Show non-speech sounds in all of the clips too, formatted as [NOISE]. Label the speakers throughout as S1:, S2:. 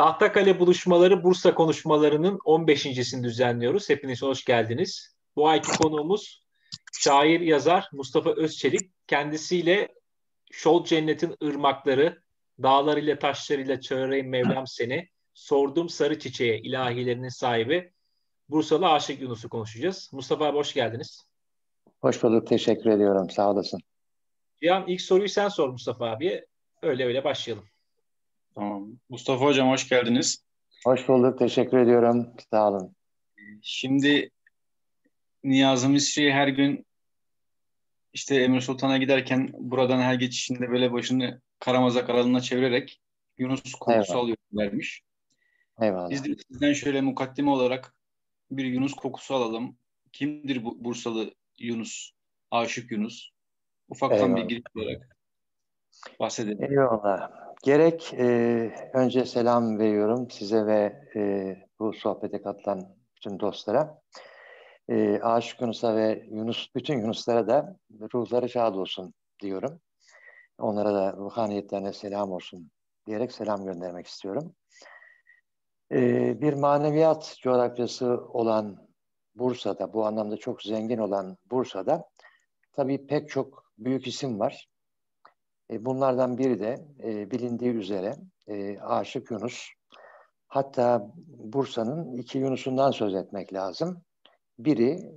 S1: Tahtakale buluşmaları Bursa konuşmalarının 15.sini düzenliyoruz. Hepiniz hoş geldiniz. Bu ayki konuğumuz şair yazar Mustafa Özçelik. Kendisiyle Şol Cennet'in ırmakları, dağlarıyla taşlarıyla çağırayım Mevlam seni, sordum sarı çiçeğe ilahilerinin sahibi Bursalı Aşık Yunus'u konuşacağız. Mustafa abi hoş geldiniz.
S2: Hoş bulduk, teşekkür ediyorum. Sağ olasın.
S1: Cihan ilk soruyu sen sor Mustafa abiye. Öyle öyle başlayalım.
S3: Tamam. Mustafa Hocam hoş geldiniz.
S2: Hoş bulduk, teşekkür ediyorum. Sağ olun.
S3: Şimdi Niyazi Misri her gün işte Emir Sultan'a giderken buradan her geçişinde böyle başını Karamazak aralığına çevirerek Yunus kokusu alıyor vermiş.
S2: Eyvallah.
S3: Biz de sizden şöyle mukaddime olarak bir Yunus kokusu alalım. Kimdir bu Bursalı Yunus? Aşık Yunus. Ufaktan Eyvallah. bir giriş olarak bahsedelim.
S2: Eyvallah. Gerek e, önce selam veriyorum size ve e, bu sohbete katılan bütün dostlara. E, Aşık Yunus'a ve Yunus bütün Yunuslara da ruhları şad olsun diyorum. Onlara da ruhaniyetlerine selam olsun diyerek selam göndermek istiyorum. E, bir maneviyat coğrafyası olan Bursa'da, bu anlamda çok zengin olan Bursa'da tabii pek çok büyük isim var. E, bunlardan biri de e, bilindiği üzere e, Aşık Yunus. Hatta Bursa'nın iki Yunus'undan söz etmek lazım. Biri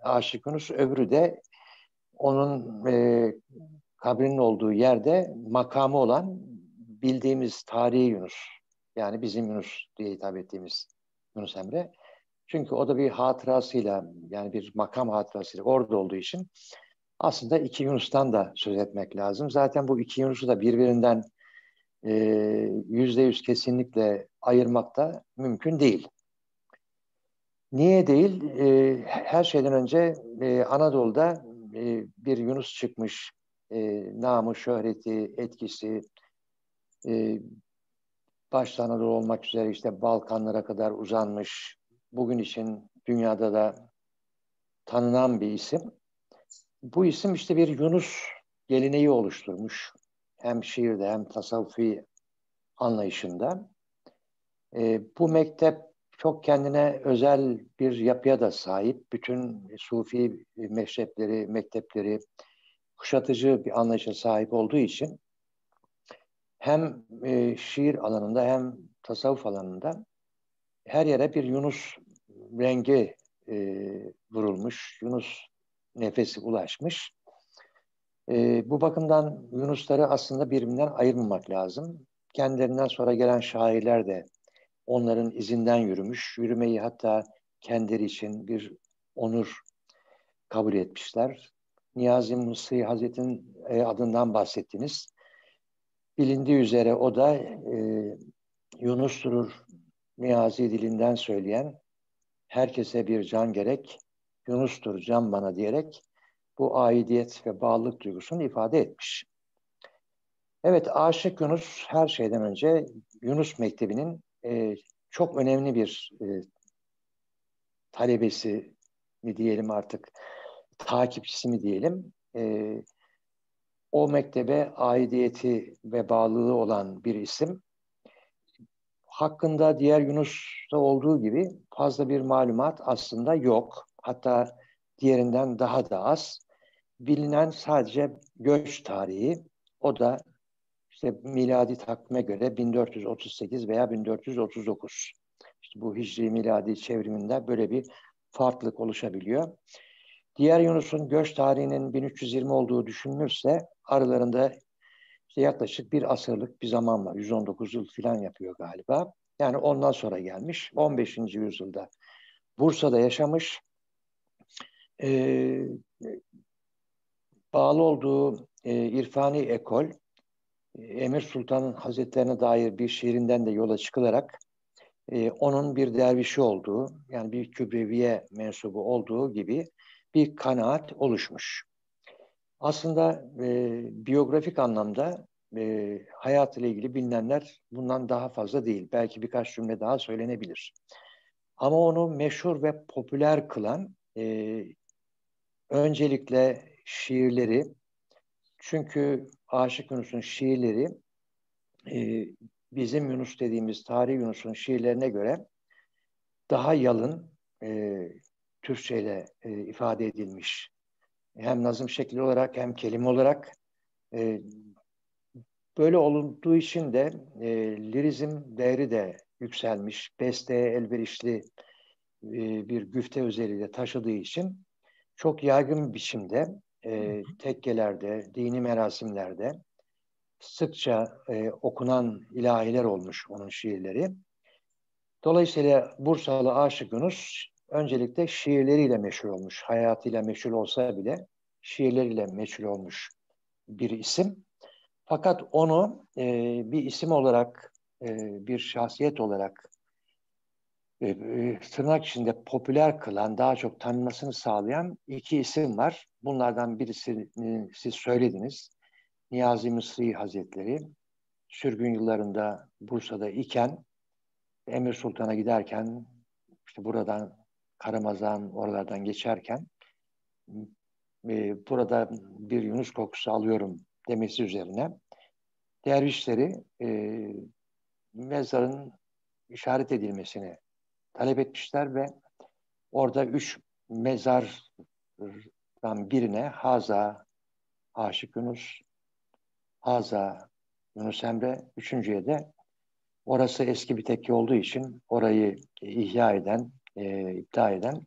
S2: Aşık Yunus, öbürü de onun kabrinin olduğu yerde makamı olan bildiğimiz tarihi Yunus. Yani bizim Yunus diye hitap ettiğimiz Yunus Emre. Çünkü o da bir hatırasıyla yani bir makam hatırasıyla orada olduğu için aslında iki Yunus'tan da söz etmek lazım. Zaten bu iki Yunus'u da birbirinden e, yüzde yüz kesinlikle ayırmak da mümkün değil. Niye değil? E, her şeyden önce e, Anadolu'da e, bir Yunus çıkmış. E, namı, şöhreti, etkisi, e, başta Anadolu olmak üzere işte Balkanlara kadar uzanmış. Bugün için dünyada da tanınan bir isim. Bu isim işte bir Yunus geleneği oluşturmuş. Hem şiirde hem tasavvufi anlayışında. E, bu mektep çok kendine özel bir yapıya da sahip. Bütün sufi meşrepleri, mektepleri kuşatıcı bir anlayışa sahip olduğu için hem e, şiir alanında hem tasavvuf alanında her yere bir Yunus rengi e, vurulmuş. Yunus nefesi ulaşmış. E, bu bakımdan Yunusları aslında birbirinden ayırmamak lazım. Kendilerinden sonra gelen şairler de onların izinden yürümüş. Yürümeyi hatta kendileri için bir onur kabul etmişler. Niyazi Mısri Hazretin e, adından bahsettiniz. Bilindiği üzere o da e, Yunus Durur Niyazi dilinden söyleyen herkese bir can gerek, Yunus'tur can bana diyerek bu aidiyet ve bağlılık duygusunu ifade etmiş. Evet, Aşık Yunus her şeyden önce Yunus Mektebi'nin e, çok önemli bir e, talebesi mi diyelim artık, takipçisi mi diyelim. E, o mektebe aidiyeti ve bağlılığı olan bir isim. Hakkında diğer Yunus'ta olduğu gibi fazla bir malumat aslında yok. Hatta diğerinden daha da az. Bilinen sadece göç tarihi. O da işte miladi takvime göre 1438 veya 1439. İşte bu hicri miladi çevriminde böyle bir farklılık oluşabiliyor. Diğer Yunus'un göç tarihinin 1320 olduğu düşünülürse aralarında işte yaklaşık bir asırlık bir zaman var. 119 yıl falan yapıyor galiba. Yani ondan sonra gelmiş. 15. yüzyılda Bursa'da yaşamış e, bağlı olduğu e, irfani ekol Emir Sultan'ın Hazretlerine dair bir şiirinden de yola çıkılarak e, onun bir dervişi olduğu yani bir kübreviye mensubu olduğu gibi bir kanaat oluşmuş. Aslında e, biyografik anlamda e, hayatıyla ilgili bilinenler bundan daha fazla değil. Belki birkaç cümle daha söylenebilir. Ama onu meşhur ve popüler kılan e, Öncelikle şiirleri, çünkü Aşık Yunus'un şiirleri e, bizim Yunus dediğimiz tarih Yunus'un şiirlerine göre daha yalın e, Türkçe ile e, ifade edilmiş. Hem nazım şekli olarak hem kelime olarak e, böyle olduğu için de e, lirizm değeri de yükselmiş. Besteye elverişli e, bir güfte özelliği taşıdığı için çok yaygın bir biçimde e, tekkelerde, dini merasimlerde sıkça e, okunan ilahiler olmuş onun şiirleri. Dolayısıyla Bursalı Aşık Yunus öncelikle şiirleriyle meşhur olmuş. Hayatıyla meşhur olsa bile şiirleriyle meşhur olmuş bir isim. Fakat onu e, bir isim olarak, e, bir şahsiyet olarak e, e, tırnak içinde popüler kılan, daha çok tanınmasını sağlayan iki isim var. Bunlardan birisini siz söylediniz. Niyazi Mısri Hazretleri sürgün yıllarında Bursa'da iken Emir Sultan'a giderken işte buradan Karamazan oralardan geçerken e, burada bir Yunus kokusu alıyorum demesi üzerine dervişleri e, mezarın işaret edilmesini talep etmişler ve orada üç mezardan birine Haza Aşık Yunus, Haza Yunus Emre, üçüncüye de orası eski bir tekke olduğu için orayı ihya eden, e, iptal eden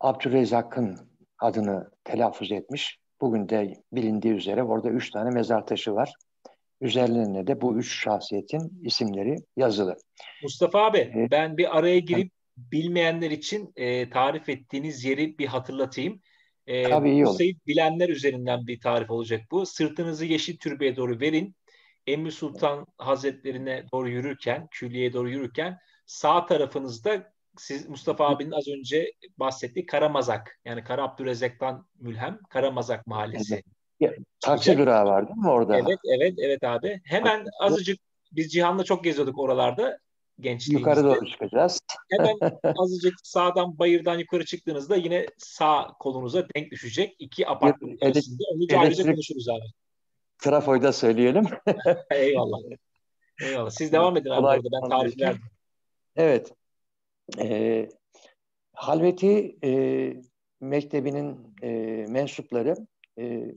S2: Abdülrezzak'ın adını telaffuz etmiş. Bugün de bilindiği üzere orada üç tane mezar taşı var. Üzerlerine de bu üç şahsiyetin isimleri yazılı.
S1: Mustafa abi ee, ben bir araya girip bilmeyenler için e, tarif ettiğiniz yeri bir hatırlatayım. E, Tabii iyi olur. bilenler üzerinden bir tarif olacak bu. Sırtınızı yeşil türbeye doğru verin. Emir Sultan Hazretlerine doğru yürürken, külliyeye doğru yürürken sağ tarafınızda siz Mustafa abinin az önce bahsettiği Karamazak yani Kara Abdürezzak'tan mülhem Karamazak Mahallesi.
S2: Evet. Taksi durağı var değil mi orada?
S1: Evet, evet, evet abi. Hemen azıcık biz Cihan'la çok geziyorduk oralarda gençliğimizde.
S2: Yukarı doğru çıkacağız.
S1: Hemen [LAUGHS] azıcık sağdan bayırdan yukarı çıktığınızda yine sağ kolunuza denk düşecek iki apartman arasında. Onu ayrıca konuşuruz abi.
S2: Trafoyu da söyleyelim. [LAUGHS]
S1: Eyvallah. Eyvallah. Siz devam edin abi orada. Ben tarif verdim.
S2: Evet. E, Halveti e, Mektebi'nin e, mensupları e,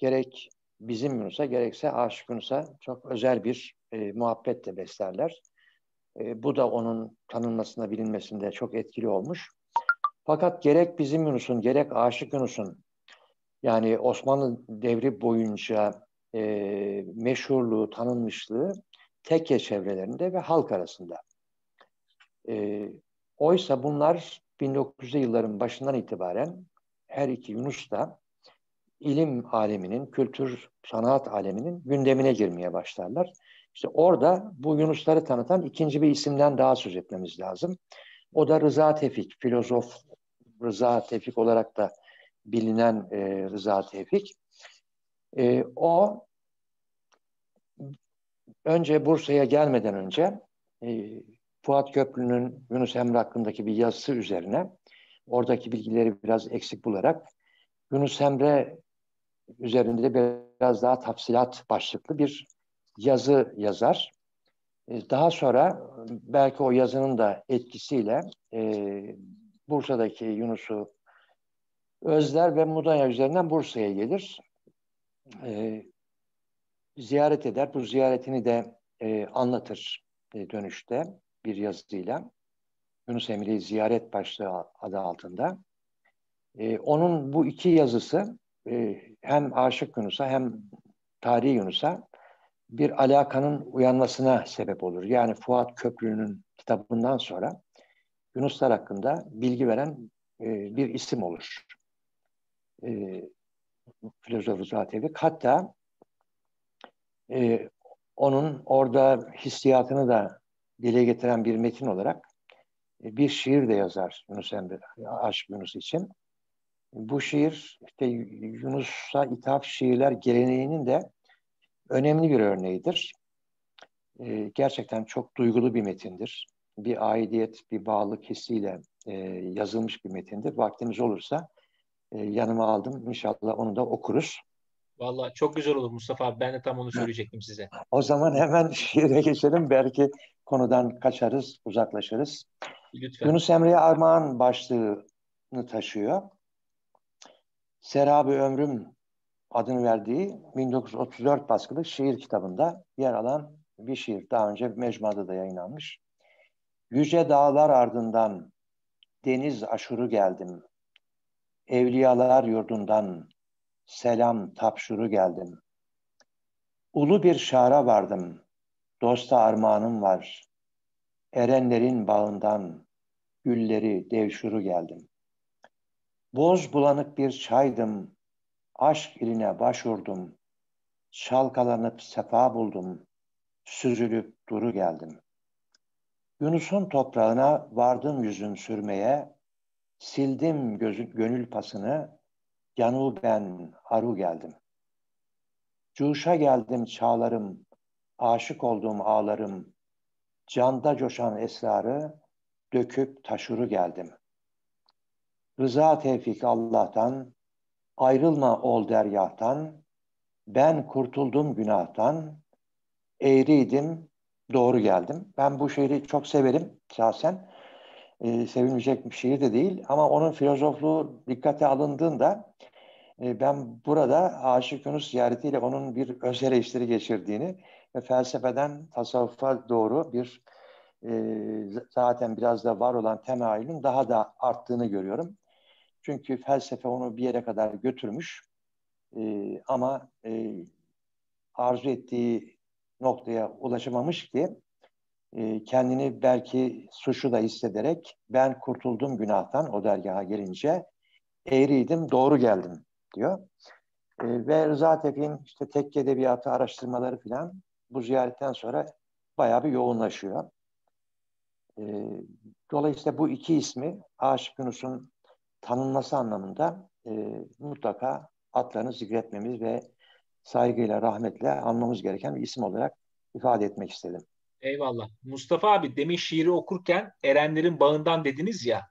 S2: gerek bizim Yunus'a gerekse Aşık Yunus'a çok özel bir e, muhabbetle beslerler. E, bu da onun tanınmasına, bilinmesinde çok etkili olmuş. Fakat gerek bizim Yunus'un, gerek Aşık Yunus'un yani Osmanlı devri boyunca e, meşhurluğu, tanınmışlığı tekke çevrelerinde ve halk arasında. E, oysa bunlar 1900'lü yılların başından itibaren her iki Yunus da ilim aleminin, kültür, sanat aleminin gündemine girmeye başlarlar. İşte orada bu Yunusları tanıtan ikinci bir isimden daha söz etmemiz lazım. O da Rıza Tevfik, filozof Rıza Tevfik olarak da bilinen e, Rıza Tevfik. E, o önce Bursa'ya gelmeden önce e, Fuat Köprü'nün Yunus Emre hakkındaki bir yazısı üzerine oradaki bilgileri biraz eksik bularak Yunus Emre üzerinde biraz daha tafsilat başlıklı bir yazı yazar. E, daha sonra belki o yazının da etkisiyle e, Bursa'daki Yunus'u özler ve Mudanya üzerinden Bursa'ya gelir. E, ziyaret eder. Bu ziyaretini de e, anlatır e, dönüşte bir yazıyla. Yunus Emre'yi ziyaret başlığı adı altında. E, onun bu iki yazısı e, hem Aşık Yunus'a hem Tarihi Yunus'a bir alakanın uyanmasına sebep olur. Yani Fuat Köprü'nün kitabından sonra Yunuslar hakkında bilgi veren e, bir isim olur. E, filozof Zatevik. Hatta e, onun orada hissiyatını da dile getiren bir metin olarak e, bir şiir de yazar Yunus Emre, Aşk Yunus için. Bu şiir işte Yunus'a ithaf şiirler geleneğinin de önemli bir örneğidir. E, gerçekten çok duygulu bir metindir. Bir aidiyet, bir bağlılık hissiyle e, yazılmış bir metindir. Vaktimiz olursa e, yanıma aldım. İnşallah onu da okuruz.
S1: Valla çok güzel olur Mustafa abi. Ben de tam onu söyleyecektim size.
S2: O zaman hemen [LAUGHS] şiire geçelim. Belki konudan kaçarız, uzaklaşırız. Lütfen. Yunus Emre'ye armağan başlığını taşıyor. Serabı Ömrüm adını verdiği 1934 baskılı şiir kitabında yer alan bir şiir. Daha önce mecmuada da yayınlanmış. Yüce dağlar ardından deniz aşuru geldim. Evliyalar yurdundan selam tapşuru geldim. Ulu bir şara vardım, dosta armağanım var. Erenlerin bağından gülleri devşuru geldim. Boz bulanık bir çaydım, aşk iline başvurdum. Çalkalanıp sefa buldum, süzülüp duru geldim. Yunus'un toprağına vardım yüzüm sürmeye, sildim gözü, gönül pasını, Yanu ben aru geldim. Cuşa geldim çağlarım, aşık olduğum ağlarım, canda coşan esrarı döküp taşuru geldim. Rıza tevfik Allah'tan, ayrılma ol deryahtan, ben kurtuldum günahtan, eğriydim, doğru geldim. Ben bu şiiri çok severim şahsen. Ee, sevilmeyecek bir şiir de değil ama onun filozofluğu dikkate alındığında e, ben burada Aşık Yunus ziyaretiyle onun bir öz eleştiri geçirdiğini ve felsefeden tasavvufa doğru bir e, zaten biraz da var olan temayülün daha da arttığını görüyorum. Çünkü felsefe onu bir yere kadar götürmüş e, ama e, arzu ettiği noktaya ulaşamamış ki e, kendini belki suçlu da hissederek ben kurtuldum günahtan o dergaha gelince eğriydim doğru geldim diyor. E, ve Rıza Tekin işte tekke edebiyatı araştırmaları filan bu ziyaretten sonra bayağı bir yoğunlaşıyor. E, dolayısıyla bu iki ismi Aşık Yunus'un tanınması anlamında e, mutlaka adlarını zikretmemiz ve saygıyla, rahmetle anmamız gereken bir isim olarak ifade etmek istedim.
S1: Eyvallah. Mustafa abi demin şiiri okurken Erenlerin Bağından dediniz ya.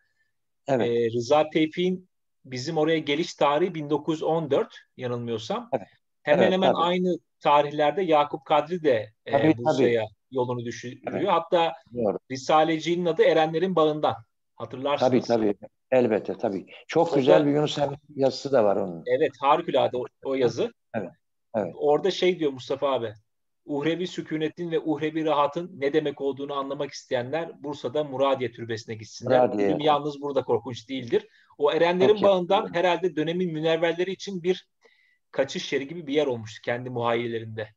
S1: Evet. E, Rıza Tevfik'in bizim oraya geliş tarihi 1914 yanılmıyorsam. Evet. Hemen evet, hemen tabii. aynı tarihlerde Yakup Kadri de e, Bursa'ya yolunu düşürüyor. Evet. Hatta Doğru. Risaleci'nin adı Erenlerin Bağından. Hatırlarsınız.
S2: Tabii tabii. Elbette tabii. Çok o güzel bir Yunus Emre yazısı da var onun.
S1: Evet harikulade o, o yazı. Evet. Evet. Orada şey diyor Mustafa abi. Uhrevi sükunetin ve uhrevi rahatın ne demek olduğunu anlamak isteyenler Bursa'da Muradiye Türbesi'ne gitsinler. Muradiye. Yalnız burada korkunç değildir. O erenlerin Çok bağından yaptım. herhalde dönemin münevverleri için bir kaçış yeri gibi bir yer olmuştu kendi muhayyelerinde.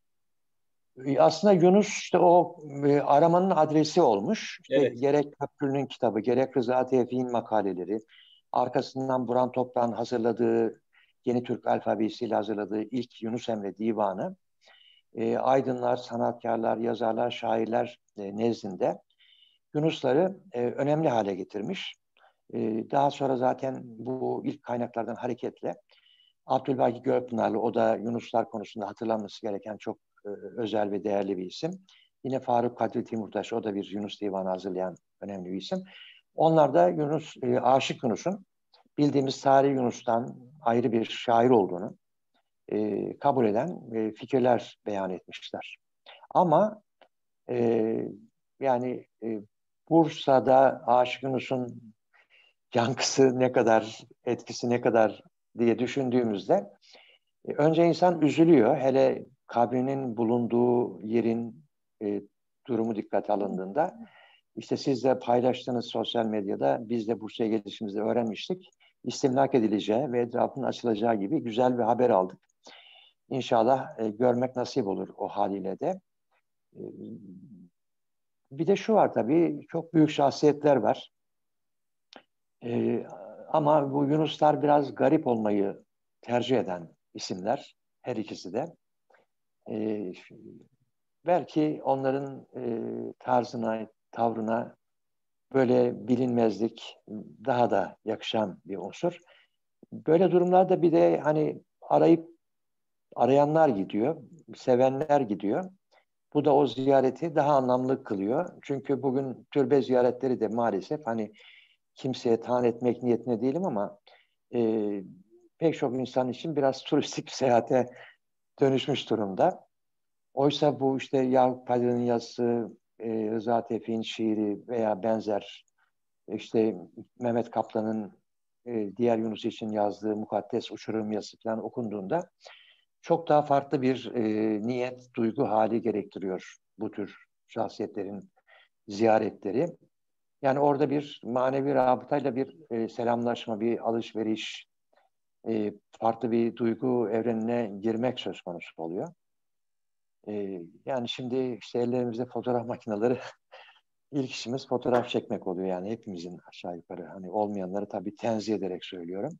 S2: E, aslında Yunus işte o e, aramanın adresi olmuş. İşte evet. Gerek Köprülü'nün kitabı, gerek Rıza Tevfik'in makaleleri, arkasından Buran Toprak'ın hazırladığı Yeni Türk alfabesiyle hazırladığı ilk Yunus Emre Divanı e, aydınlar, sanatkarlar, yazarlar, şairler e, nezdinde Yunusları e, önemli hale getirmiş. E, daha sonra zaten bu ilk kaynaklardan hareketle Abdülbaki Gölpınarlı, o da Yunuslar konusunda hatırlanması gereken çok özel ve değerli bir isim. Yine Faruk Kadri Timurtaş, o da bir Yunus Divanı hazırlayan önemli bir isim. Onlar da Yunus, e, Aşık Yunus'un bildiğimiz tarih Yunus'tan ayrı bir şair olduğunu e, kabul eden e, fikirler beyan etmişler. Ama e, yani e, Bursa'da Aşık Yunus'un yankısı ne kadar, etkisi ne kadar diye düşündüğümüzde e, önce insan üzülüyor. Hele kabrinin bulunduğu yerin e, durumu dikkate alındığında işte siz de paylaştığınız sosyal medyada biz de Bursa'ya gelişimizde öğrenmiştik. İstimlak edileceği ve etrafının açılacağı gibi güzel bir haber aldık. İnşallah e, görmek nasip olur o haliyle de. E, bir de şu var tabii, çok büyük şahsiyetler var. E, ama bu Yunuslar biraz garip olmayı tercih eden isimler, her ikisi de. E, belki onların e, tarzına, tavrına böyle bilinmezlik daha da yakışan bir unsur. Böyle durumlarda bir de hani arayıp arayanlar gidiyor, sevenler gidiyor. Bu da o ziyareti daha anlamlı kılıyor. Çünkü bugün türbe ziyaretleri de maalesef hani kimseye taan etmek niyetine değilim ama e, pek çok insan için biraz [LAUGHS] turistik seyahate dönüşmüş durumda. Oysa bu işte Yakup Kadri'nin yazısı, e, Rıza Tevfik'in şiiri veya benzer işte Mehmet Kaplan'ın e, diğer Yunus için yazdığı Mukaddes Uçurum yazısı falan okunduğunda çok daha farklı bir e, niyet, duygu hali gerektiriyor bu tür şahsiyetlerin ziyaretleri. Yani orada bir manevi rabıtayla bir e, selamlaşma, bir alışveriş, e, farklı bir duygu evrenine girmek söz konusu oluyor. E, yani şimdi işte ellerimizde fotoğraf makineleri [LAUGHS] ilk işimiz fotoğraf çekmek oluyor yani hepimizin aşağı yukarı. Hani olmayanları tabii tenzih ederek söylüyorum.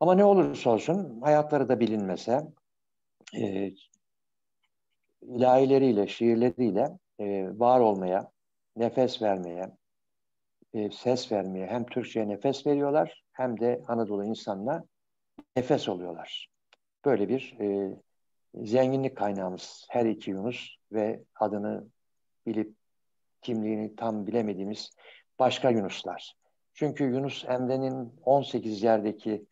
S2: Ama ne olursa olsun hayatları da bilinmese e, ilahileriyle, şiirleriyle e, var olmaya, nefes vermeye, e, ses vermeye hem Türkçe'ye nefes veriyorlar hem de Anadolu insanına nefes oluyorlar. Böyle bir e, zenginlik kaynağımız her iki Yunus ve adını bilip kimliğini tam bilemediğimiz başka Yunuslar. Çünkü Yunus Emre'nin 18 yerdeki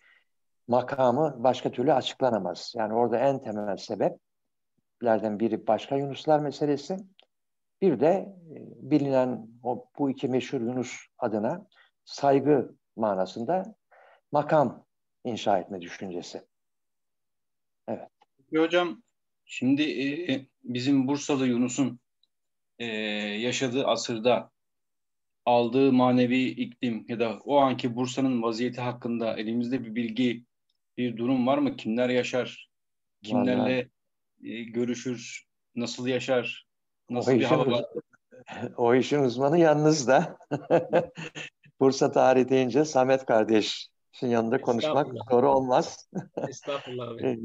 S2: makamı başka türlü açıklanamaz. Yani orada en temel sebeplerden biri başka Yunuslar meselesi. Bir de e, bilinen o, bu iki meşhur Yunus adına saygı manasında makam inşa etme düşüncesi.
S3: Evet. Hocam şimdi e, bizim Bursa'da Yunus'un e, yaşadığı asırda aldığı manevi iklim ya da o anki Bursa'nın vaziyeti hakkında elimizde bir bilgi, bir durum var mı? Kimler yaşar? Kimlerle e, görüşür? Nasıl yaşar? Nasıl
S2: o
S3: bir hava var? [LAUGHS]
S2: o işin uzmanı yalnız da. [LAUGHS] Bursa tarihi deyince Samet kardeşin yanında konuşmak doğru olmaz. [LAUGHS]
S1: Estağfurullah abi.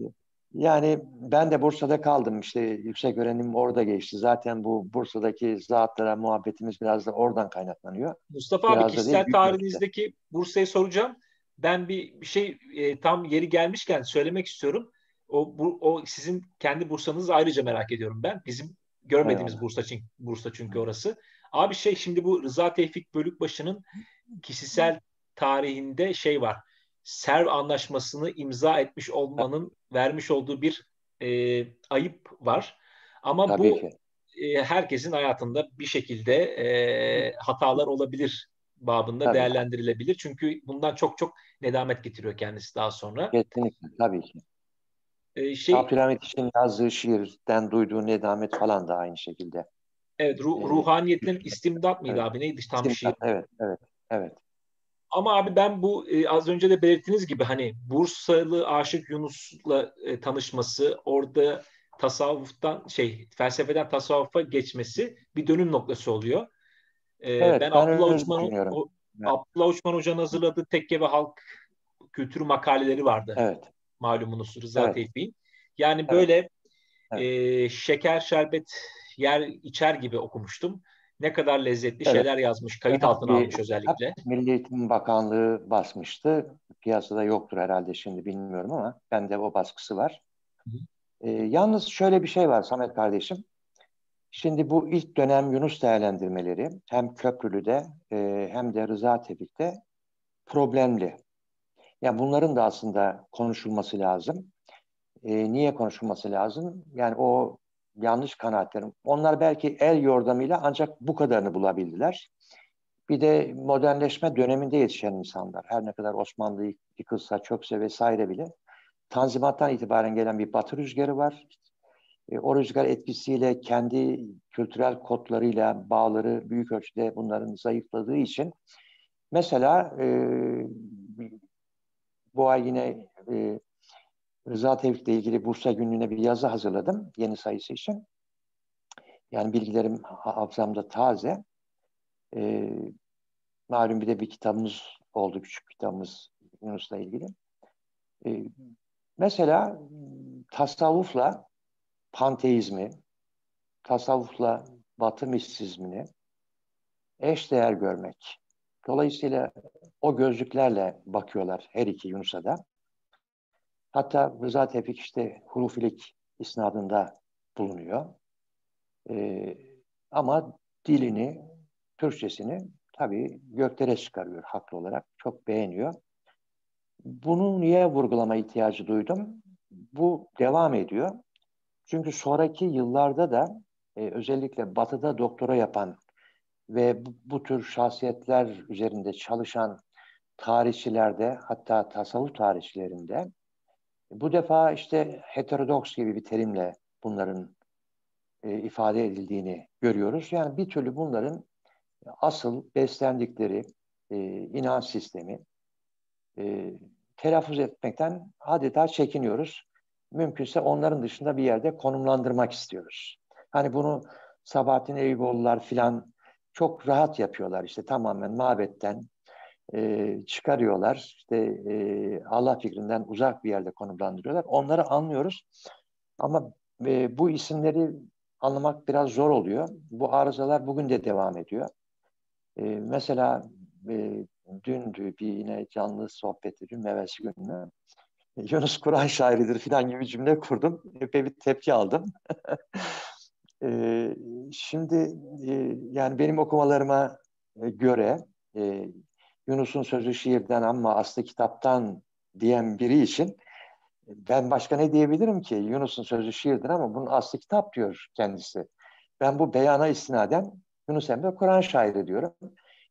S2: Yani ben de Bursa'da kaldım işte yüksek öğrenim orada geçti. Zaten bu Bursa'daki zatlara muhabbetimiz biraz da oradan kaynaklanıyor.
S1: Mustafa biraz abi kişisel tarihinizdeki Bursa'yı soracağım. Ben bir, bir şey e, tam yeri gelmişken söylemek istiyorum. O, bu, o sizin kendi Bursa'nızı ayrıca merak ediyorum ben. Bizim görmediğimiz Eyvallah. Bursa, çünkü, Bursa çünkü orası. Abi şey şimdi bu Rıza Tevfik Bölükbaşı'nın kişisel tarihinde şey var. Serv anlaşmasını imza etmiş olmanın vermiş olduğu bir e, ayıp var. Ama Tabii bu e, herkesin hayatında bir şekilde e, hatalar olabilir babında tabii. değerlendirilebilir. Çünkü bundan çok çok nedamet getiriyor kendisi daha sonra.
S2: Kesinlikle tabii ki. Ee, şey, Abdülhamit için yazdığı şiirden duyduğu nedamet falan da aynı şekilde.
S1: Evet, ruh, ee, ruhaniyetin istimdat mıydı evet. abi? Neydi tam istimdat, şiir?
S2: Evet, evet, evet.
S1: Ama abi ben bu e, az önce de belirttiğiniz gibi hani Bursalı Aşık Yunus'la e, tanışması, orada tasavvuftan şey felsefeden tasavvufa geçmesi bir dönüm noktası oluyor. E, evet, ben, ben Abdullah Uçman o, evet. Abdullah Uçman Hoca'nın hazırladığı tekke ve halk kültürü makaleleri vardı.
S2: Evet.
S1: Malumunuz Rıza evet. Tevfik'in. Yani böyle evet. E, şeker şerbet yer içer gibi okumuştum ne kadar lezzetli evet. şeyler yazmış. Kayıt evet, altına almış özellikle. [LAUGHS]
S2: Milli Eğitim Bakanlığı basmıştı. Piyasada yoktur herhalde şimdi bilmiyorum ama bende o baskısı var. Ee, yalnız şöyle bir şey var Samet kardeşim. Şimdi bu ilk dönem Yunus değerlendirmeleri hem Köprülü'de e, hem de Rıza Tevfik'te problemli. Yani bunların da aslında konuşulması lazım. E, niye konuşulması lazım? Yani o yanlış kanaatlerim. Onlar belki el yordamıyla ancak bu kadarını bulabildiler. Bir de modernleşme döneminde yetişen insanlar. Her ne kadar Osmanlı yıkılsa, çökse vesaire bile Tanzimat'tan itibaren gelen bir batı rüzgarı var. E, o rüzgar etkisiyle kendi kültürel kodlarıyla bağları büyük ölçüde bunların zayıfladığı için mesela e, bu ay yine e, Rıza Tevfik'le ilgili Bursa günlüğüne bir yazı hazırladım yeni sayısı için. Yani bilgilerim hafızamda taze. Ee, malum bir de bir kitabımız oldu, küçük kitabımız Yunus'la ilgili. Ee, mesela tasavvufla panteizmi, tasavvufla batı mistizmini eşdeğer görmek. Dolayısıyla o gözlüklerle bakıyorlar her iki Yunus'a da. Hatta Rıza Tevfik işte hurufilik isnadında bulunuyor. Ee, ama dilini, Türkçesini tabii göklere çıkarıyor haklı olarak. Çok beğeniyor. Bunu niye vurgulama ihtiyacı duydum? bu devam ediyor. Çünkü sonraki yıllarda da e, özellikle batıda doktora yapan ve bu, bu tür şahsiyetler üzerinde çalışan tarihçilerde hatta tasavvuf tarihçilerinde bu defa işte heterodoks gibi bir terimle bunların e, ifade edildiğini görüyoruz. Yani bir türlü bunların asıl beslendikleri e, inanç sistemi e, telaffuz etmekten adeta çekiniyoruz. Mümkünse onların dışında bir yerde konumlandırmak istiyoruz. Hani bunu Sabahattin Eyüboğlular filan çok rahat yapıyorlar. İşte tamamen mabetten e, çıkarıyorlar. İşte e, Allah fikrinden uzak bir yerde konumlandırıyorlar. Onları anlıyoruz. Ama e, bu isimleri anlamak biraz zor oluyor. Bu arızalar bugün de devam ediyor. E, mesela e, dündü bir yine canlı sohbeti, dün evvelsi günü Yunus Kur'an şairidir filan gibi cümle kurdum. Epey bir tepki aldım. [LAUGHS] e, şimdi e, yani benim okumalarıma göre e, Yunus'un sözü şiirden ama aslı kitaptan diyen biri için ben başka ne diyebilirim ki? Yunus'un sözü şiirdir ama bunun aslı kitap diyor kendisi. Ben bu beyana istinaden Yunus Emre Kur'an şairi diyorum.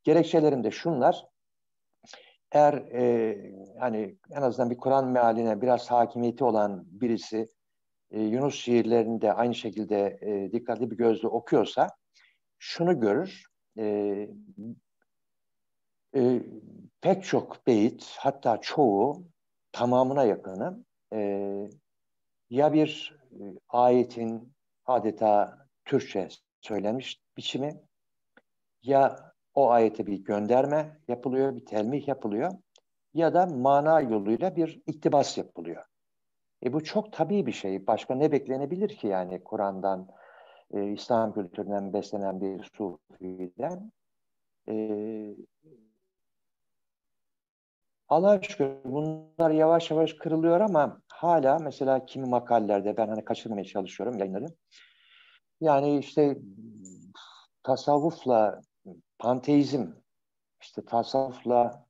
S2: Gerekçelerim de şunlar. Eğer e, hani en azından bir Kur'an mealine biraz hakimiyeti olan birisi e, Yunus şiirlerini de aynı şekilde e, dikkatli bir gözle okuyorsa şunu görür. E, e, pek çok beyit hatta çoğu tamamına yakını e, ya bir e, ayetin adeta Türkçe söylenmiş biçimi ya o ayete bir gönderme yapılıyor, bir telmih yapılıyor ya da mana yoluyla bir iktibas yapılıyor. E bu çok tabii bir şey. Başka ne beklenebilir ki yani Kur'an'dan, e, İslam kültüründen beslenen bir sufiden? E, Allah'a şükür bunlar yavaş yavaş kırılıyor ama hala mesela kimi makalelerde ben hani kaçırmaya çalışıyorum yayınları. Yani işte tasavvufla panteizm, işte tasavvufla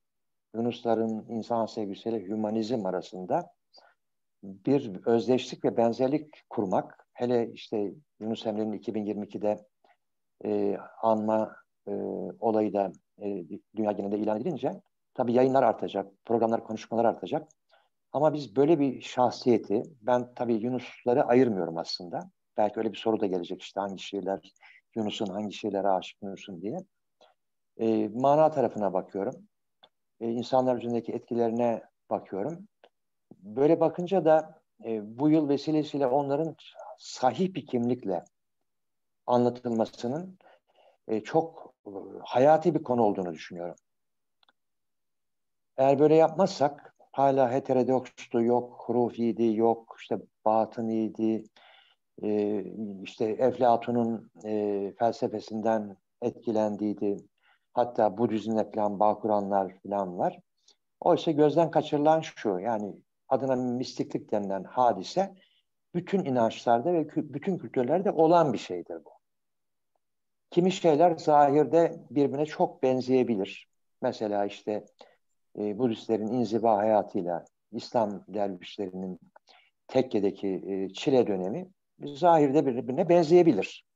S2: Yunusların insan sevgisiyle hümanizm arasında bir özdeşlik ve benzerlik kurmak, hele işte Yunus Emre'nin 2022'de e, anma e, olayı da e, dünya genelinde ilan edilince tabii yayınlar artacak, programlar, konuşmalar artacak. Ama biz böyle bir şahsiyeti, ben tabii Yunusları ayırmıyorum aslında. Belki öyle bir soru da gelecek işte hangi şiirler Yunus'un, hangi şiirlere aşık Yunus'un diye. E, mana tarafına bakıyorum. E, insanlar üzerindeki etkilerine bakıyorum. Böyle bakınca da e, bu yıl vesilesiyle onların sahih bir kimlikle anlatılmasının e, çok e, hayati bir konu olduğunu düşünüyorum. Eğer böyle yapmazsak hala heterodokstu, yok hurufiydi, yok işte batıniydi, e, işte Eflatun'un e, felsefesinden etkilendiydi. Hatta Budizm'le falan Bağkuranlar falan var. Oysa gözden kaçırılan şu, yani adına mistiklik denilen hadise bütün inançlarda ve bütün kültürlerde olan bir şeydir bu. Kimi şeyler zahirde birbirine çok benzeyebilir. Mesela işte e, Budistlerin inziba hayatıyla İslam dervişlerinin tekkedeki e, çile dönemi zahirde birbirine benzeyebilir.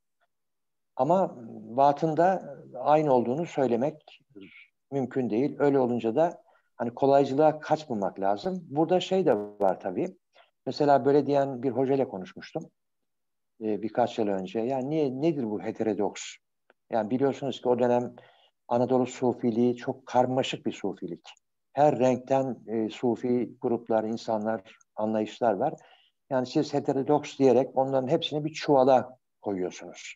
S2: Ama batında aynı olduğunu söylemek mümkün değil. Öyle olunca da hani kolaycılığa kaçmamak lazım. Burada şey de var tabii. Mesela böyle diyen bir hocayla konuşmuştum e, birkaç yıl önce. Yani niye nedir bu heterodoks? Yani biliyorsunuz ki o dönem Anadolu Sufiliği çok karmaşık bir sufilik. Her renkten e, sufi gruplar, insanlar, anlayışlar var. Yani siz heterodoks diyerek onların hepsini bir çuvala koyuyorsunuz.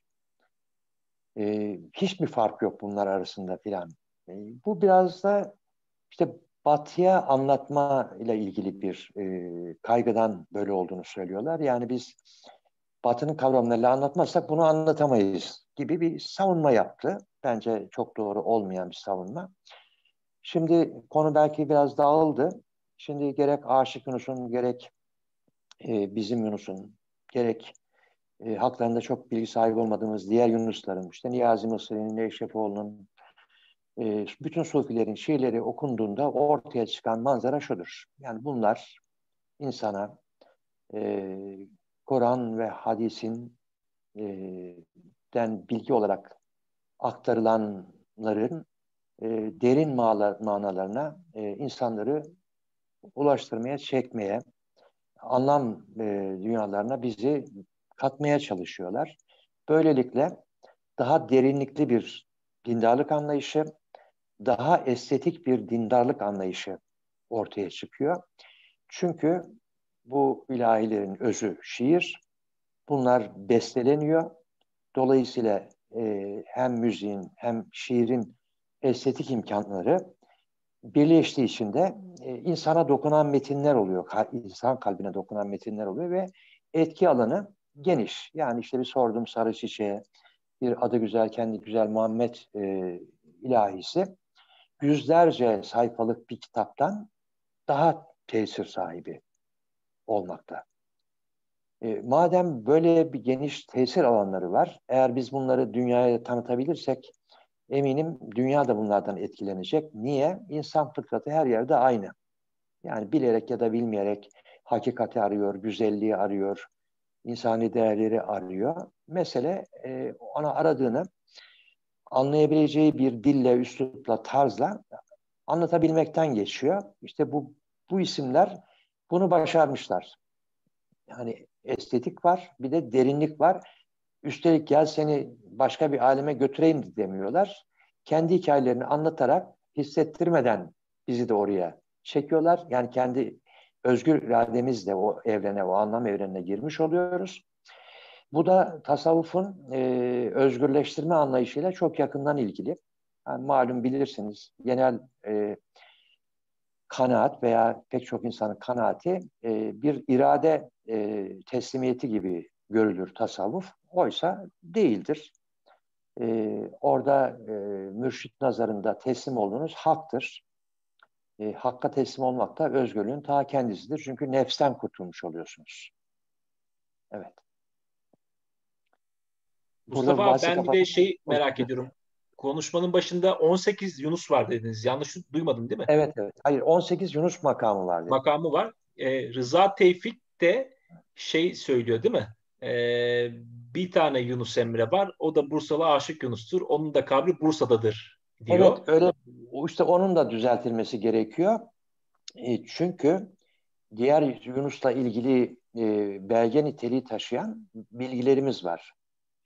S2: E, hiçbir fark yok bunlar arasında filan. E, bu biraz da işte batıya anlatma ile ilgili bir e, kaygıdan böyle olduğunu söylüyorlar. Yani biz batının kavramlarıyla anlatmazsak bunu anlatamayız gibi bir savunma yaptı. Bence çok doğru olmayan bir savunma. Şimdi konu belki biraz dağıldı. Şimdi gerek Aşık Yunus'un gerek e, bizim Yunus'un gerek e, haklarında çok bilgi sahibi olmadığımız diğer Yunusların, işte Niyazi Mısri'nin, Neşrefoğlu'nun, e, bütün Sufilerin şiirleri okunduğunda ortaya çıkan manzara şudur. Yani bunlar insana e, Kur'an ve hadisin e, den bilgi olarak aktarılanların e, derin manalarına e, insanları ulaştırmaya, çekmeye, anlam e, dünyalarına bizi katmaya çalışıyorlar. Böylelikle daha derinlikli bir dindarlık anlayışı, daha estetik bir dindarlık anlayışı ortaya çıkıyor. Çünkü bu ilahilerin özü şiir, bunlar besteleniyor. Dolayısıyla e, hem müziğin hem şiirin estetik imkanları birleştiği için de e, insana dokunan metinler oluyor. insan kalbine dokunan metinler oluyor ve etki alanı geniş. Yani işte bir sordum sarı çiçeğe, bir adı güzel, kendi güzel Muhammed e, ilahisi yüzlerce sayfalık bir kitaptan daha tesir sahibi olmakta. E, madem böyle bir geniş tesir alanları var, eğer biz bunları dünyaya tanıtabilirsek eminim dünya da bunlardan etkilenecek. Niye? İnsan fıtratı her yerde aynı. Yani bilerek ya da bilmeyerek hakikati arıyor, güzelliği arıyor, insani değerleri arıyor. Mesele e, ona aradığını anlayabileceği bir dille, üslupla, tarzla anlatabilmekten geçiyor. İşte bu bu isimler bunu başarmışlar. Yani estetik var, bir de derinlik var. Üstelik gel seni başka bir aleme götüreyim demiyorlar. Kendi hikayelerini anlatarak hissettirmeden bizi de oraya çekiyorlar. Yani kendi özgür irademizle o evrene, o anlam evrenine girmiş oluyoruz. Bu da tasavvufun e, özgürleştirme anlayışıyla çok yakından ilgili. Yani malum bilirsiniz genel e, kanaat veya pek çok insanın kanaati e, bir irade e, teslimiyeti gibi görülür tasavvuf. Oysa değildir. E, orada e, mürşit nazarında teslim olduğunuz haktır. E, hakka teslim olmak da özgürlüğün ta kendisidir. Çünkü nefsten kurtulmuş oluyorsunuz. Evet.
S1: Mustafa Burada ben bir de şey merak ediyorum. Konuşmanın başında 18 Yunus var dediniz. Yanlış duymadım değil mi?
S2: Evet evet. Hayır 18 Yunus makamı var. Dedi.
S1: Makamı var. Ee, Rıza Tevfik de şey söylüyor değil mi? Ee, bir tane Yunus Emre var. O da Bursalı Aşık Yunus'tur. Onun da kabri Bursa'dadır diyor.
S2: Evet öyle. İşte onun da düzeltilmesi gerekiyor. E, çünkü diğer Yunus'la ilgili e, belge niteliği taşıyan bilgilerimiz var.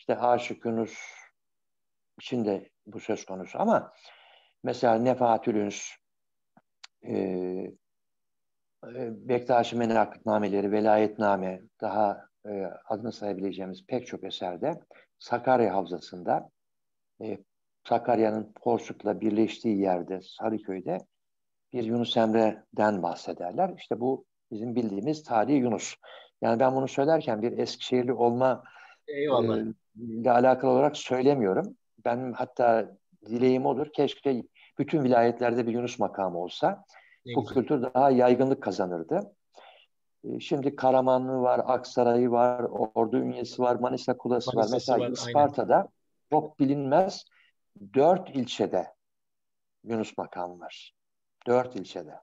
S2: İşte Aşık Yunus için de bu söz konusu ama mesela Nefahatül Üns, e, e, Bektaşi Menakıtnameleri, Velayetname, daha e, adını sayabileceğimiz pek çok eserde Sakarya Havzası'nda e, Sakarya'nın Porsuk'la birleştiği yerde Sarıköy'de bir Yunus Emre'den bahsederler. İşte bu bizim bildiğimiz tarihi Yunus. Yani ben bunu söylerken bir Eskişehirli olma Eyvallah. E, ile alakalı olarak söylemiyorum. Ben hatta dileğim odur. Keşke bütün vilayetlerde bir Yunus makamı olsa. Ne bu güzel. kültür daha yaygınlık kazanırdı. Ee, şimdi Karamanlı var, Aksaray'ı var, Ordu Ünyesi var, Manisa Kulası Manisa'sı var. Mesela var, Isparta'da aynen. çok bilinmez dört ilçede Yunus makamı var. Dört ilçede.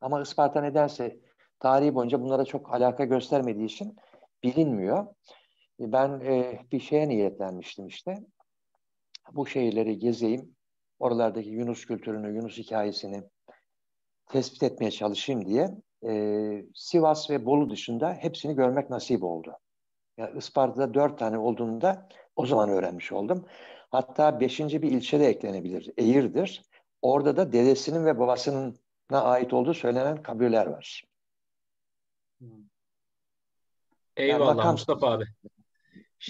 S2: Ama Isparta nedense tarihi boyunca bunlara çok alaka göstermediği için bilinmiyor. Ben e, bir şeye niyetlenmiştim işte. Bu şehirleri gezeyim. Oralardaki Yunus kültürünü, Yunus hikayesini tespit etmeye çalışayım diye e, Sivas ve Bolu dışında hepsini görmek nasip oldu. Yani Isparta'da dört tane olduğunda o zaman öğrenmiş oldum. Hatta beşinci bir ilçe de eklenebilir. Eğirdir. Orada da dedesinin ve babasının ait olduğu söylenen kabirler var.
S1: Eyvallah yani makam... Mustafa abi.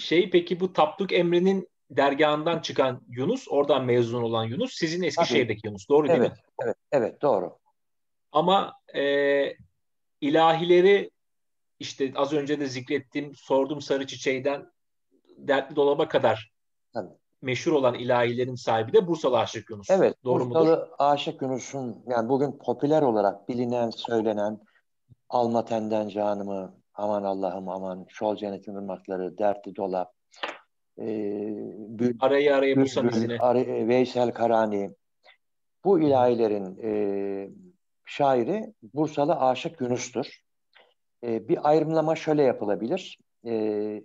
S1: Şey peki bu Tapduk Emre'nin dergahından çıkan Yunus, oradan mezun olan Yunus, sizin Eskişehir'deki Tabii. Yunus. Doğru
S2: evet,
S1: değil mi?
S2: Evet, evet doğru.
S1: Ama e, ilahileri işte az önce de zikrettiğim sordum sarı çiçeğinden dertli dolaba kadar Tabii. meşhur olan ilahilerin sahibi de Bursalı Aşık Yunus.
S2: Evet, Doğru Bursalı mudur? Aşık Yunus'un yani bugün popüler olarak bilinen, söylenen Almaten'den canımı, aman Allah'ım aman, şol cennetin ırmakları, dertli dolap, e,
S1: Bül, arayı arayı bulsam izine.
S2: Ar- Veysel Karani, bu ilahilerin e, şairi Bursalı Aşık Yunus'tur. E, bir ayrımlama şöyle yapılabilir. E,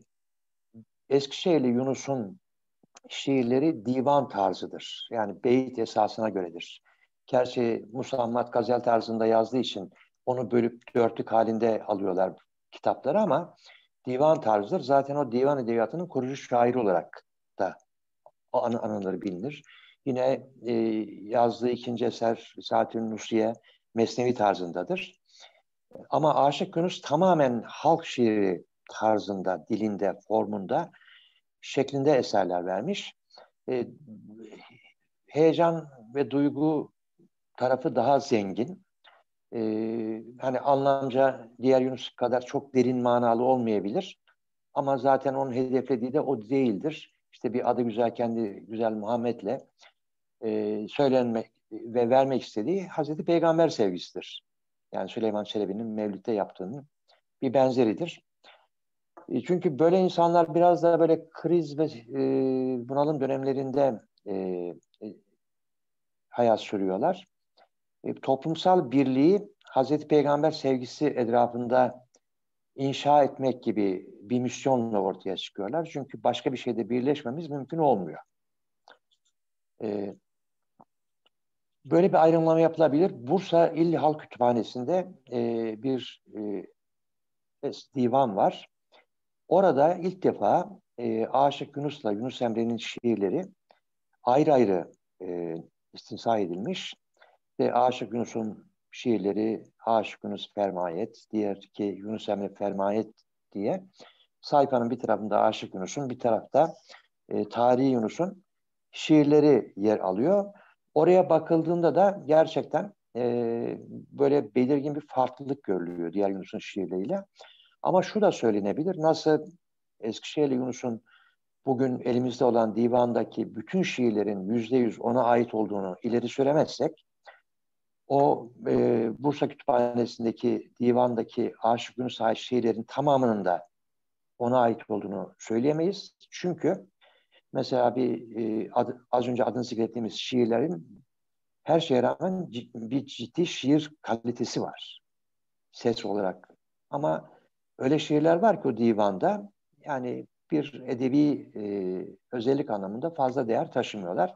S2: Eskişehirli Yunus'un şiirleri divan tarzıdır. Yani beyit esasına göredir. Gerçi Musammat Gazel tarzında yazdığı için onu bölüp dörtlük halinde alıyorlar kitapları ama divan tarzıdır. Zaten o divan edebiyatının kurucu şairi olarak da an anıları bilinir. Yine e, yazdığı ikinci eser Saatün Nusiye Mesnevi tarzındadır. Ama Aşık Yunus tamamen halk şiiri tarzında, dilinde, formunda, şeklinde eserler vermiş. E, heyecan ve duygu tarafı daha zengin. E, hani anlamca diğer Yunus kadar çok derin manalı olmayabilir. Ama zaten onun hedeflediği de o değildir. İşte bir adı güzel kendi güzel Muhammed'le e, söylenmek ve vermek istediği Hazreti Peygamber sevgisidir. Yani Süleyman Çelebi'nin Mevlid'de yaptığının bir benzeridir. E, çünkü böyle insanlar biraz daha böyle kriz ve e, bunalım dönemlerinde e, hayat sürüyorlar. E, toplumsal birliği Hazreti Peygamber sevgisi etrafında inşa etmek gibi bir misyonla ortaya çıkıyorlar. Çünkü başka bir şeyde birleşmemiz mümkün olmuyor. E, böyle bir ayrımlama yapılabilir. Bursa İl Halk Kütüphanesi'nde e, bir divan var. Orada ilk defa Aşık Yunus'la Yunus Emre'nin şiirleri ayrı ayrı istinsa edilmiş. Ve Aşık Yunus'un şiirleri Aşık Yunus Fermayet, diğer ki Yunus Emre Fermayet diye sayfanın bir tarafında Aşık Yunus'un bir tarafta e, Tarihi Yunus'un şiirleri yer alıyor. Oraya bakıldığında da gerçekten e, böyle belirgin bir farklılık görülüyor diğer Yunus'un şiirleriyle. Ama şu da söylenebilir. Nasıl Eskişehirli Yunus'un bugün elimizde olan divandaki bütün şiirlerin yüzde yüz ona ait olduğunu ileri süremezsek, o e, Bursa Kütüphanesi'ndeki divandaki Aşık Yunus'a ait şiirlerin tamamının da ona ait olduğunu söyleyemeyiz. Çünkü mesela bir e, ad, az önce adını zikrettiğimiz şiirlerin her şeye rağmen bir ciddi şiir kalitesi var. Ses olarak. Ama öyle şiirler var ki o divanda yani bir edebi e, özellik anlamında fazla değer taşımıyorlar.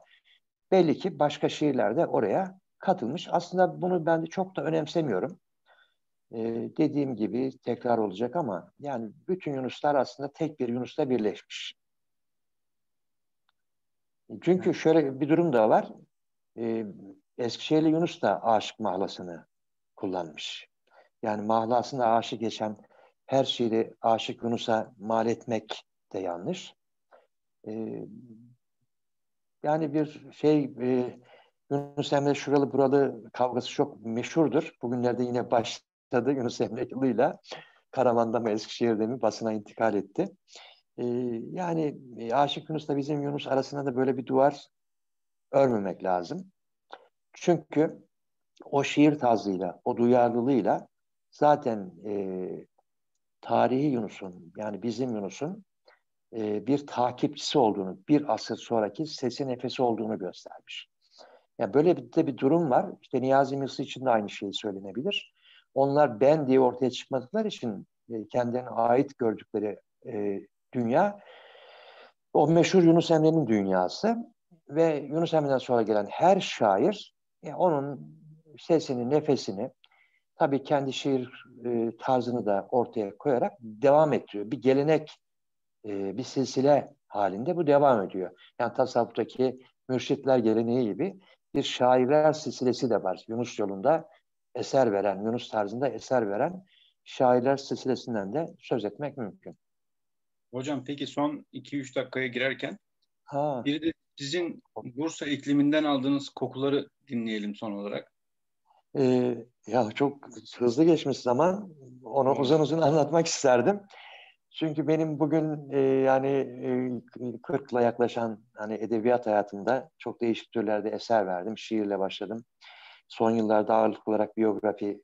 S2: Belli ki başka şiirler de oraya katılmış. Aslında bunu ben de çok da önemsemiyorum. E, dediğim gibi tekrar olacak ama yani bütün Yunuslar aslında tek bir Yunus'ta birleşmiş. Çünkü şöyle bir durum da var. E, Eskişehirli Yunus da aşık mahlasını kullanmış. Yani mahlasında aşık geçen her şeyi aşık Yunus'a mal etmek de yanlış. Ee, yani bir şey e, Yunus Emre şuralı buralı kavgası çok meşhurdur. Bugünlerde yine başladı Yunus Emre yılıyla. Karaman'da mı Eskişehir'de mi basına intikal etti. Ee, yani e, Aşık Yunus'la bizim Yunus arasında da böyle bir duvar örmemek lazım. Çünkü o şiir tarzıyla, o duyarlılığıyla zaten e, tarihi Yunus'un yani bizim Yunus'un e, bir takipçisi olduğunu, bir asır sonraki sesi nefesi olduğunu göstermiş. Yani böyle bir de bir durum var. İşte Niyazi Mısır için de aynı şey söylenebilir. Onlar ben diye ortaya çıkmadıkları için e, kendilerine ait gördükleri e, dünya o meşhur Yunus Emre'nin dünyası ve Yunus Emre'den sonra gelen her şair e, onun sesini, nefesini, tabii kendi şiir e, tarzını da ortaya koyarak devam ettiriyor. Bir gelenek, e, bir silsile halinde bu devam ediyor. Yani tasavvuftaki mürşitler geleneği gibi bir şairler silsilesi de var. Yunus yolunda eser veren, Yunus tarzında eser veren şairler silsilesinden de söz etmek mümkün.
S3: Hocam peki son 2-3 dakikaya girerken ha. bir de sizin Bursa ikliminden aldığınız kokuları dinleyelim son olarak.
S2: Ee, ya çok hızlı geçmiş zaman. Onu uzun uzun anlatmak isterdim. Çünkü benim bugün e, yani e, 40'la yaklaşan hani edebiyat hayatımda çok değişik türlerde eser verdim. Şiirle başladım. Son yıllarda ağırlıklı olarak biyografi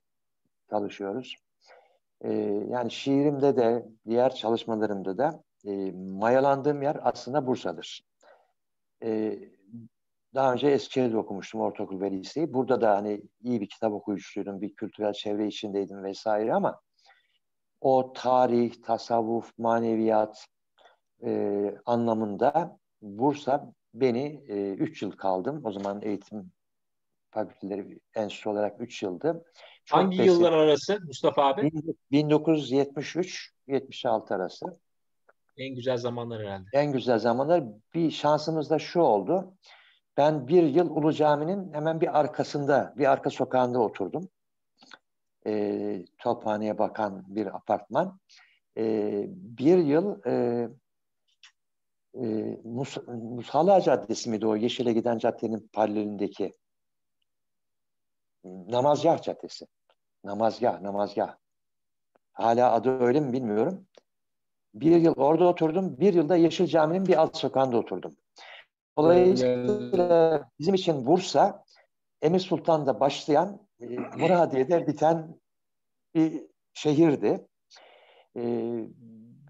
S2: çalışıyoruz. E, yani şiirimde de diğer çalışmalarımda da e, mayalandığım yer aslında Bursa'dır. E, daha önce Eskişehir'de okumuştum ortaokul ve liseyi. Burada da hani iyi bir kitap okuyucusuydum, bir kültürel çevre içindeydim vesaire ama o tarih, tasavvuf, maneviyat e, anlamında Bursa beni 3 e, yıl kaldım. O zaman eğitim fakülteleri enstitüsü olarak 3 yıldı.
S1: Çok Hangi besin, yıllar arası Mustafa abi?
S2: 1973-76 arası.
S1: En güzel zamanlar herhalde.
S2: En güzel zamanlar. Bir şansımız da şu oldu. Ben bir yıl Ulu Cami'nin hemen bir arkasında, bir arka sokağında oturdum. E, Tophane'ye bakan bir apartman. E, bir yıl e, e, Mus Musala Caddesi miydi o? Yeşil'e giden caddenin paralelindeki Namazgah Caddesi. Namazgah, namazgah. Hala adı öyle mi bilmiyorum. Bir yıl orada oturdum. Bir yılda Yeşil Cami'nin bir alt sokağında oturdum. Dolayısıyla bizim için Bursa Emir Sultan'da başlayan Muradiye'de biten bir şehirdi. E,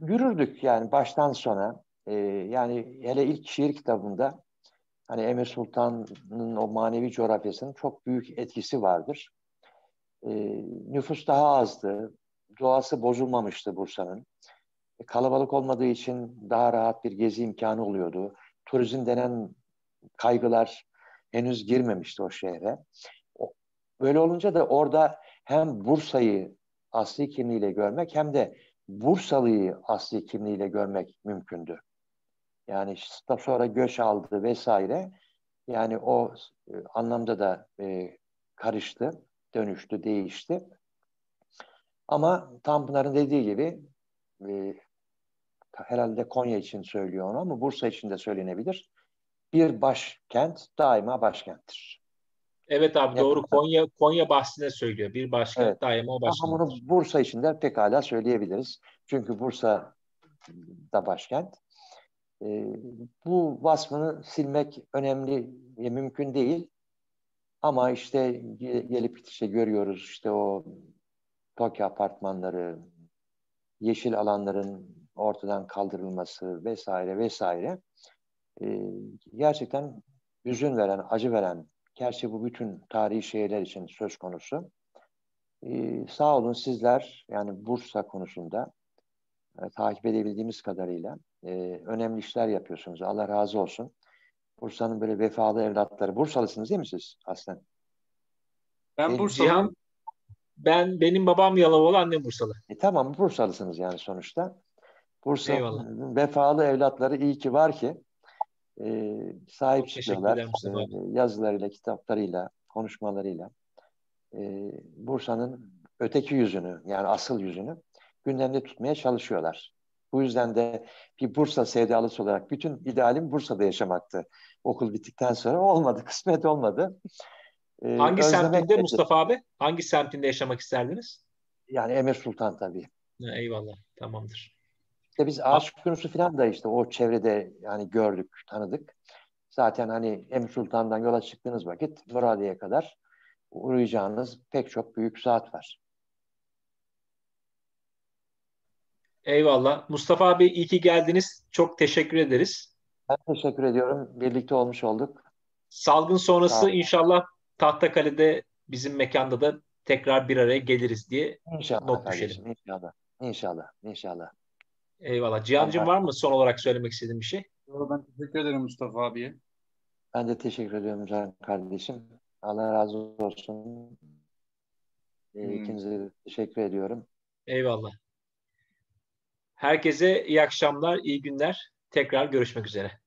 S2: yürürdük yani baştan sona. E, yani hele ilk şiir kitabında hani Emir Sultan'ın o manevi coğrafyasının çok büyük etkisi vardır. E, nüfus daha azdı. Doğası bozulmamıştı Bursa'nın. E, kalabalık olmadığı için daha rahat bir gezi imkanı oluyordu. Turizm denen kaygılar henüz girmemişti o şehre. Böyle olunca da orada hem Bursa'yı asli kimliğiyle görmek hem de Bursalıyı asli kimliğiyle görmek mümkündü. Yani sonra göç aldı vesaire. Yani o e, anlamda da e, karıştı, dönüştü, değişti. Ama Tanpınar'ın dediği gibi e, herhalde Konya için söylüyor onu ama Bursa için de söylenebilir. Bir başkent daima başkenttir.
S1: Evet abi doğru. Konya Konya bahsine söylüyor. Bir başkent evet. daima o başkent.
S2: Ama bunu Bursa için de pekala söyleyebiliriz. Çünkü Bursa da başkent. Ee, bu vasfını silmek önemli ve mümkün değil. Ama işte gelip işte görüyoruz işte o Tokyo apartmanları, yeşil alanların ortadan kaldırılması vesaire vesaire e, gerçekten hüzün veren, acı veren gerçi bu bütün tarihi şehirler için söz konusu. E, sağ olun sizler yani Bursa konusunda e, takip edebildiğimiz kadarıyla e, önemli işler yapıyorsunuz. Allah razı olsun. Bursa'nın böyle vefalı evlatları. Bursalısınız değil mi siz aslen?
S1: Ben Bursalıyım. Ben benim babam Yalovalı, annem Bursalı.
S2: E, tamam Bursalısınız yani sonuçta. Bursa Eyvallah. vefalı evlatları iyi ki var ki e, sahip Çok çıkıyorlar. E, yazılarıyla, kitaplarıyla, konuşmalarıyla. E, Bursa'nın öteki yüzünü yani asıl yüzünü gündemde tutmaya çalışıyorlar. Bu yüzden de bir Bursa sevdalısı olarak bütün idealim Bursa'da yaşamaktı. Okul bittikten sonra [LAUGHS] olmadı, kısmet olmadı.
S1: Ee, Hangi semtinde Mustafa abi? Hangi semtinde yaşamak isterdiniz?
S2: Yani Emir Sultan tabii.
S1: Ha, eyvallah, tamamdır.
S2: İşte biz Aşık Yunus'u falan da işte o çevrede yani gördük, tanıdık. Zaten hani Emir Sultan'dan yola çıktığınız vakit Muradiye'ye kadar uğrayacağınız pek çok büyük saat var.
S1: Eyvallah. Mustafa abi iyi ki geldiniz. Çok teşekkür ederiz.
S2: Ben teşekkür ediyorum. Birlikte olmuş olduk.
S1: Salgın sonrası inşallah Tahtakale'de bizim mekanda da tekrar bir araya geliriz diye
S2: inşallah not düşelim. İnşallah. İnşallah. İnşallah.
S1: Eyvallah. Cihan'cığım var mı son olarak söylemek istediğin bir şey?
S3: Ben teşekkür ederim Mustafa abiye.
S2: Ben de teşekkür ediyorum Can kardeşim. Allah razı olsun. Ee, hmm. İkinize de teşekkür ediyorum.
S1: Eyvallah. Herkese iyi akşamlar, iyi günler. Tekrar görüşmek üzere.